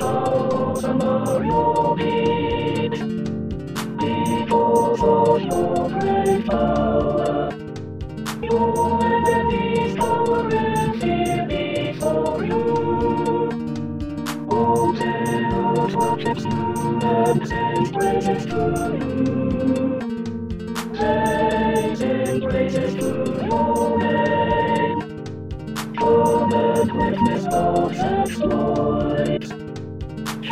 how tomorrow be Because of your great power and before you. Open out what lips praises to you Send praises to your name Come and witness of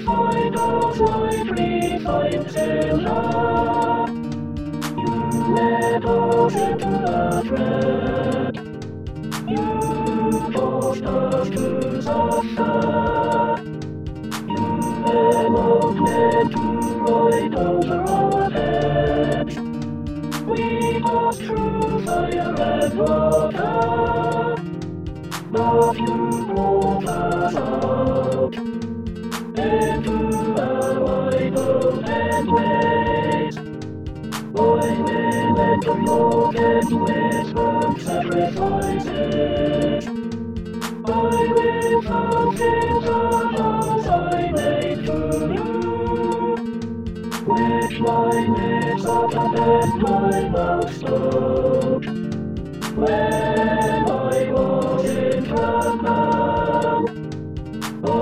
Do refine us like refined silver. You led us into the thread. You forced us to suffer. You allowed men to ride over our heads. We passed through fire and water, but you brought us out When I was in Vietnam,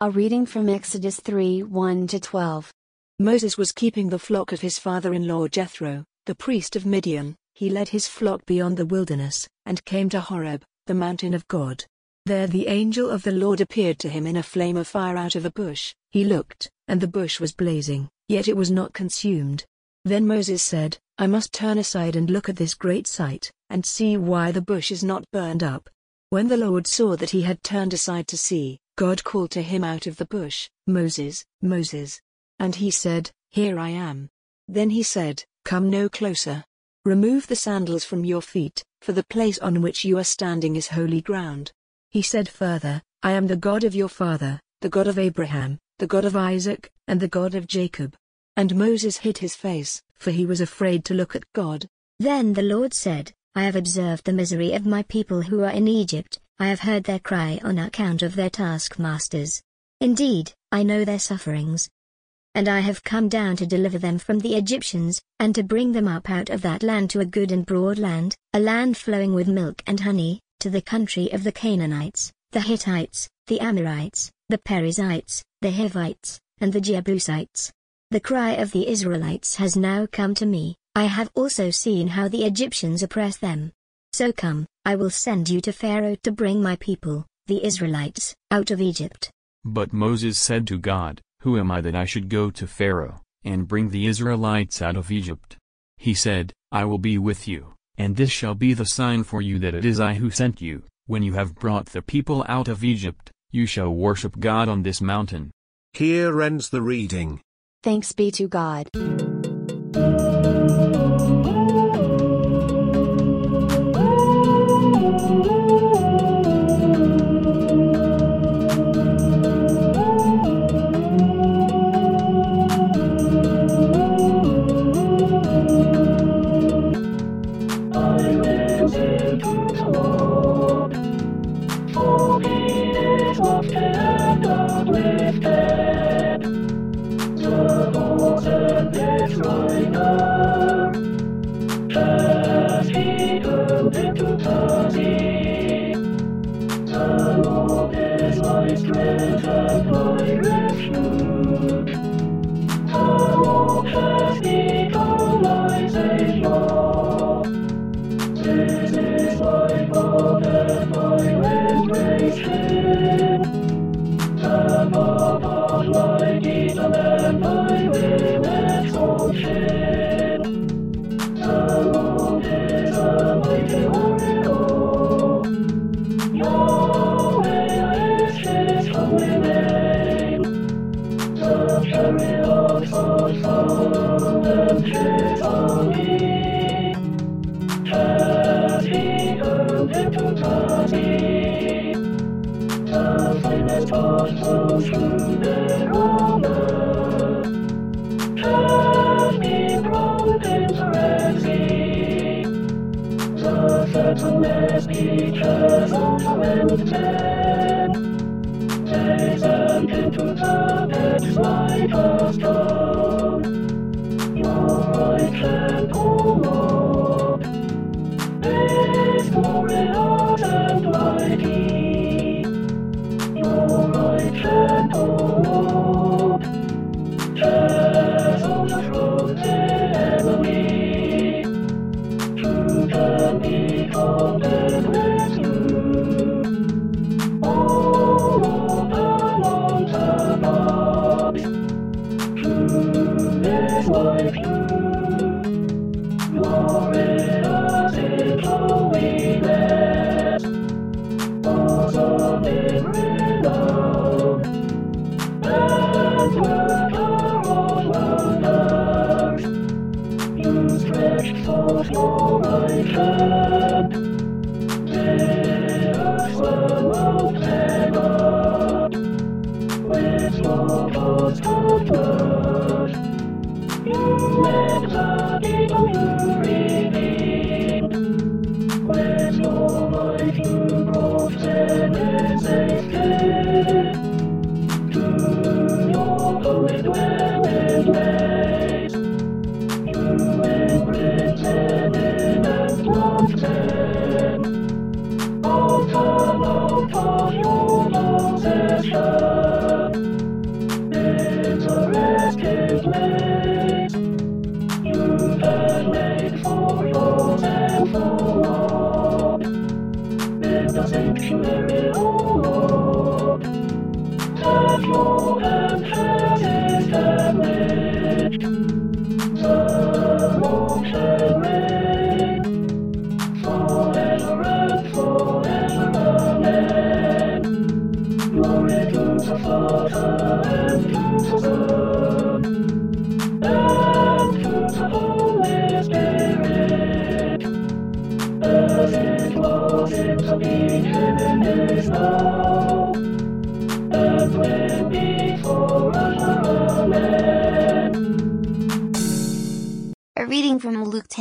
A reading from Exodus 3 1 to 12. Moses was keeping the flock of his father-in-law Jethro, the priest of Midian. He led his flock beyond the wilderness, and came to Horeb, the mountain of God. There the angel of the Lord appeared to him in a flame of fire out of a bush. He looked, and the bush was blazing, yet it was not consumed. Then Moses said, I must turn aside and look at this great sight, and see why the bush is not burned up. When the Lord saw that he had turned aside to see, God called to him out of the bush, Moses, Moses. And he said, Here I am. Then he said, Come no closer. Remove the sandals from your feet, for the place on which you are standing is holy ground. He said further, I am the God of your father, the God of Abraham, the God of Isaac, and the God of Jacob. And Moses hid his face, for he was afraid to look at God. Then the Lord said, I have observed the misery of my people who are in Egypt, I have heard their cry on account of their taskmasters. Indeed, I know their sufferings. And I have come down to deliver them from the Egyptians, and to bring them up out of that land to a good and broad land, a land flowing with milk and honey, to the country of the Canaanites, the Hittites, the Amorites, the Perizzites, the Hivites, and the Jebusites. The cry of the Israelites has now come to me, I have also seen how the Egyptians oppress them. So come, I will send you to Pharaoh to bring my people, the Israelites, out of Egypt. But Moses said to God, Who am I that I should go to Pharaoh, and bring the Israelites out of Egypt? He said, I will be with you, and this shall be the sign for you that it is I who sent you, when you have brought the people out of Egypt, you shall worship God on this mountain. Here ends the reading. Thanks be to God. Is the Red Sea. The fathomless beaches of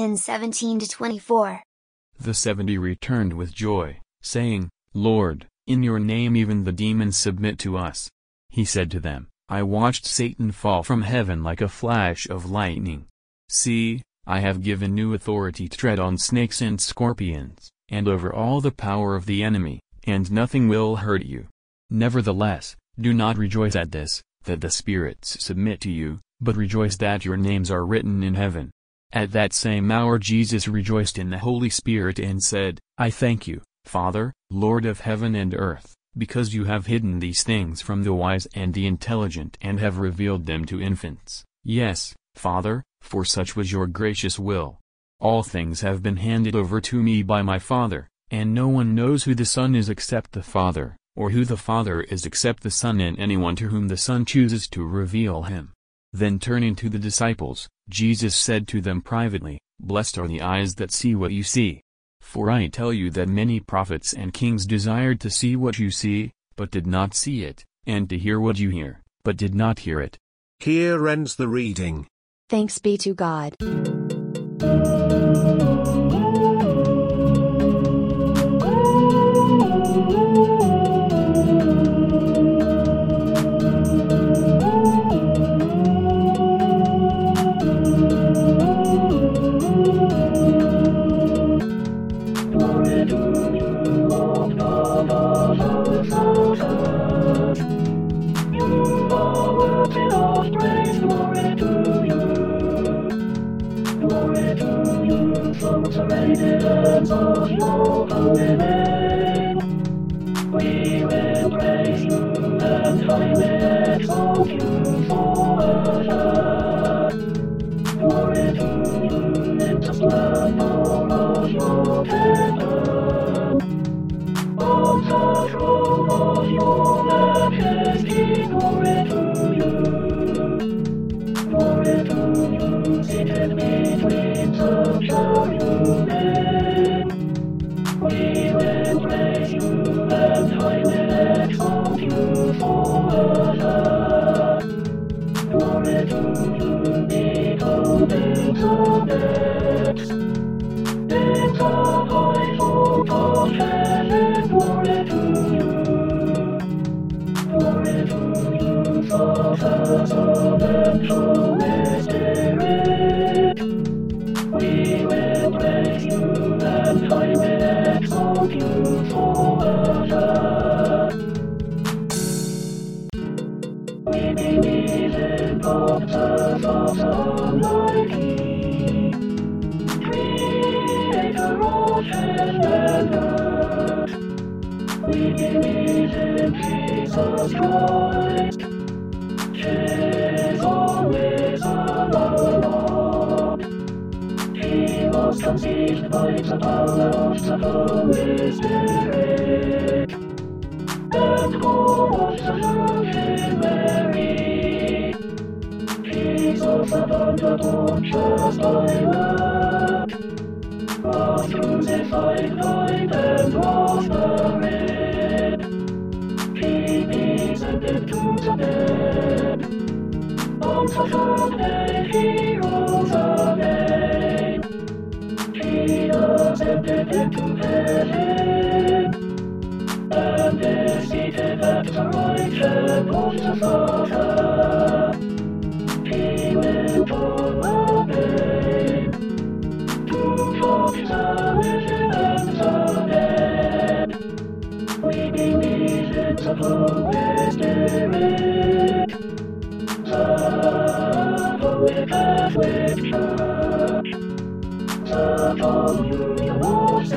10 17 to 24. The seventy returned with joy, saying, Lord, in your name even the demons submit to us. He said to them, I watched Satan fall from heaven like a flash of lightning. See, I have given you authority to tread on snakes and scorpions, and over all the power of the enemy, and nothing will hurt you. Nevertheless, do not rejoice at this, that the spirits submit to you, but rejoice that your names are written in heaven. At that same hour Jesus rejoiced in the Holy Spirit and said, I thank you, Father, Lord of heaven and earth, because you have hidden these things from the wise and the intelligent and have revealed them to infants. Yes, Father, for such was your gracious will. All things have been handed over to me by my Father, and no one knows who the Son is except the Father, or who the Father is except the Son and anyone to whom the Son chooses to reveal him. Then turning to the disciples, Jesus said to them privately, Blessed are the eyes that see what you see. For I tell you that many prophets and kings desired to see what you see, but did not see it, and to hear what you hear, but did not hear it. Here ends the reading. Thanks be to God. Of your holy. We will praise you and will exalt you forever. Glory to you in the splendor of your kingdom. Of your majesty, glory to you. Glory to you, seated between the. He rose again. He ascended into heaven, and is seated at the right hand of the Father. He will come again to judge the living and the dead. We believe in Holy Spirit, the Holy Catholic Church, the communion of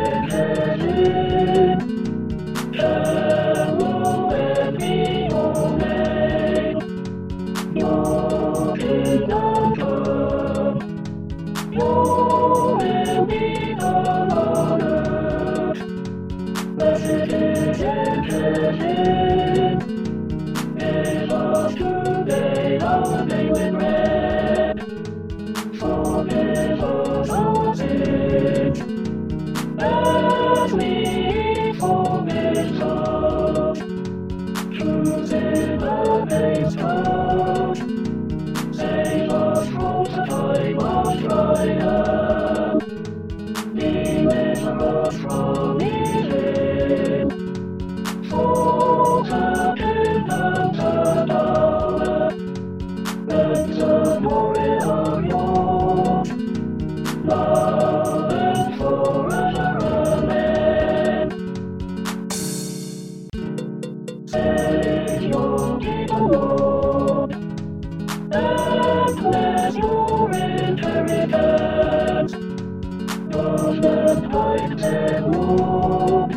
Government pipes and wood,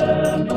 and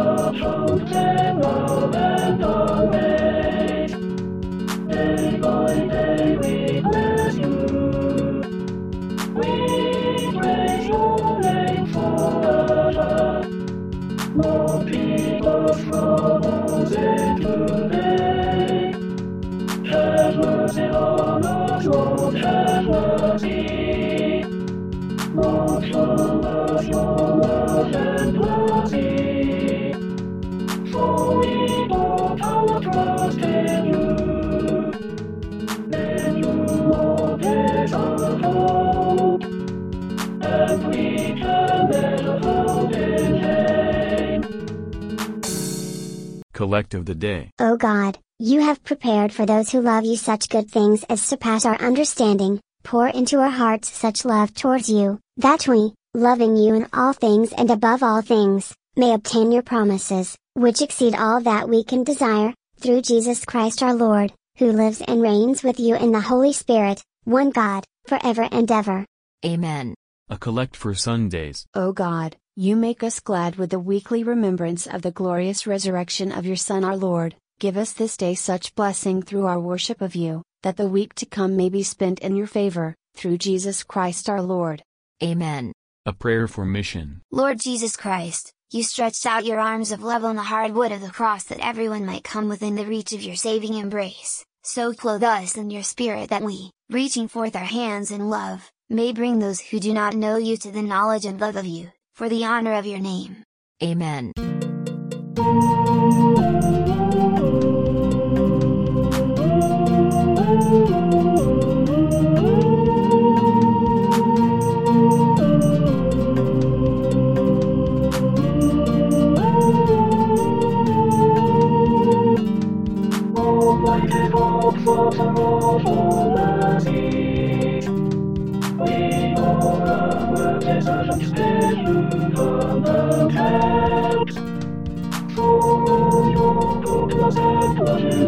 Collect of the Day. O God, you have prepared for those who love you such good things as surpass our understanding, pour into our hearts such love towards you, that we, loving you in all things and above all things, may obtain your promises, which exceed all that we can desire, through Jesus Christ our Lord, who lives and reigns with you in the Holy Spirit, one God, forever and ever. Amen. A collect for Sundays. O God, you make us glad with the weekly remembrance of the glorious resurrection of your Son our Lord. Give us this day such blessing through our worship of you, that the week to come may be spent in your favor, through Jesus Christ our Lord. Amen. A prayer for mission. Lord Jesus Christ, you stretched out your arms of love on the hard wood of the cross that everyone might come within the reach of your saving embrace. So clothe us in your spirit that we, reaching forth our hands in love, may bring those who do not know you to the knowledge and love of you, for the honor of your name. Amen.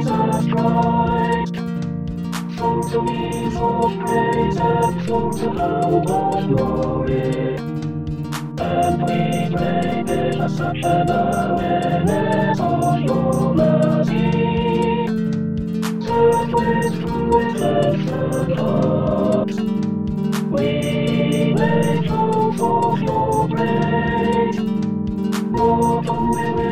of by our Lord Jesus Christ. From hope of glory. And we pray with such an awareness of your mercy. With true and hearts, we show forth your praise. With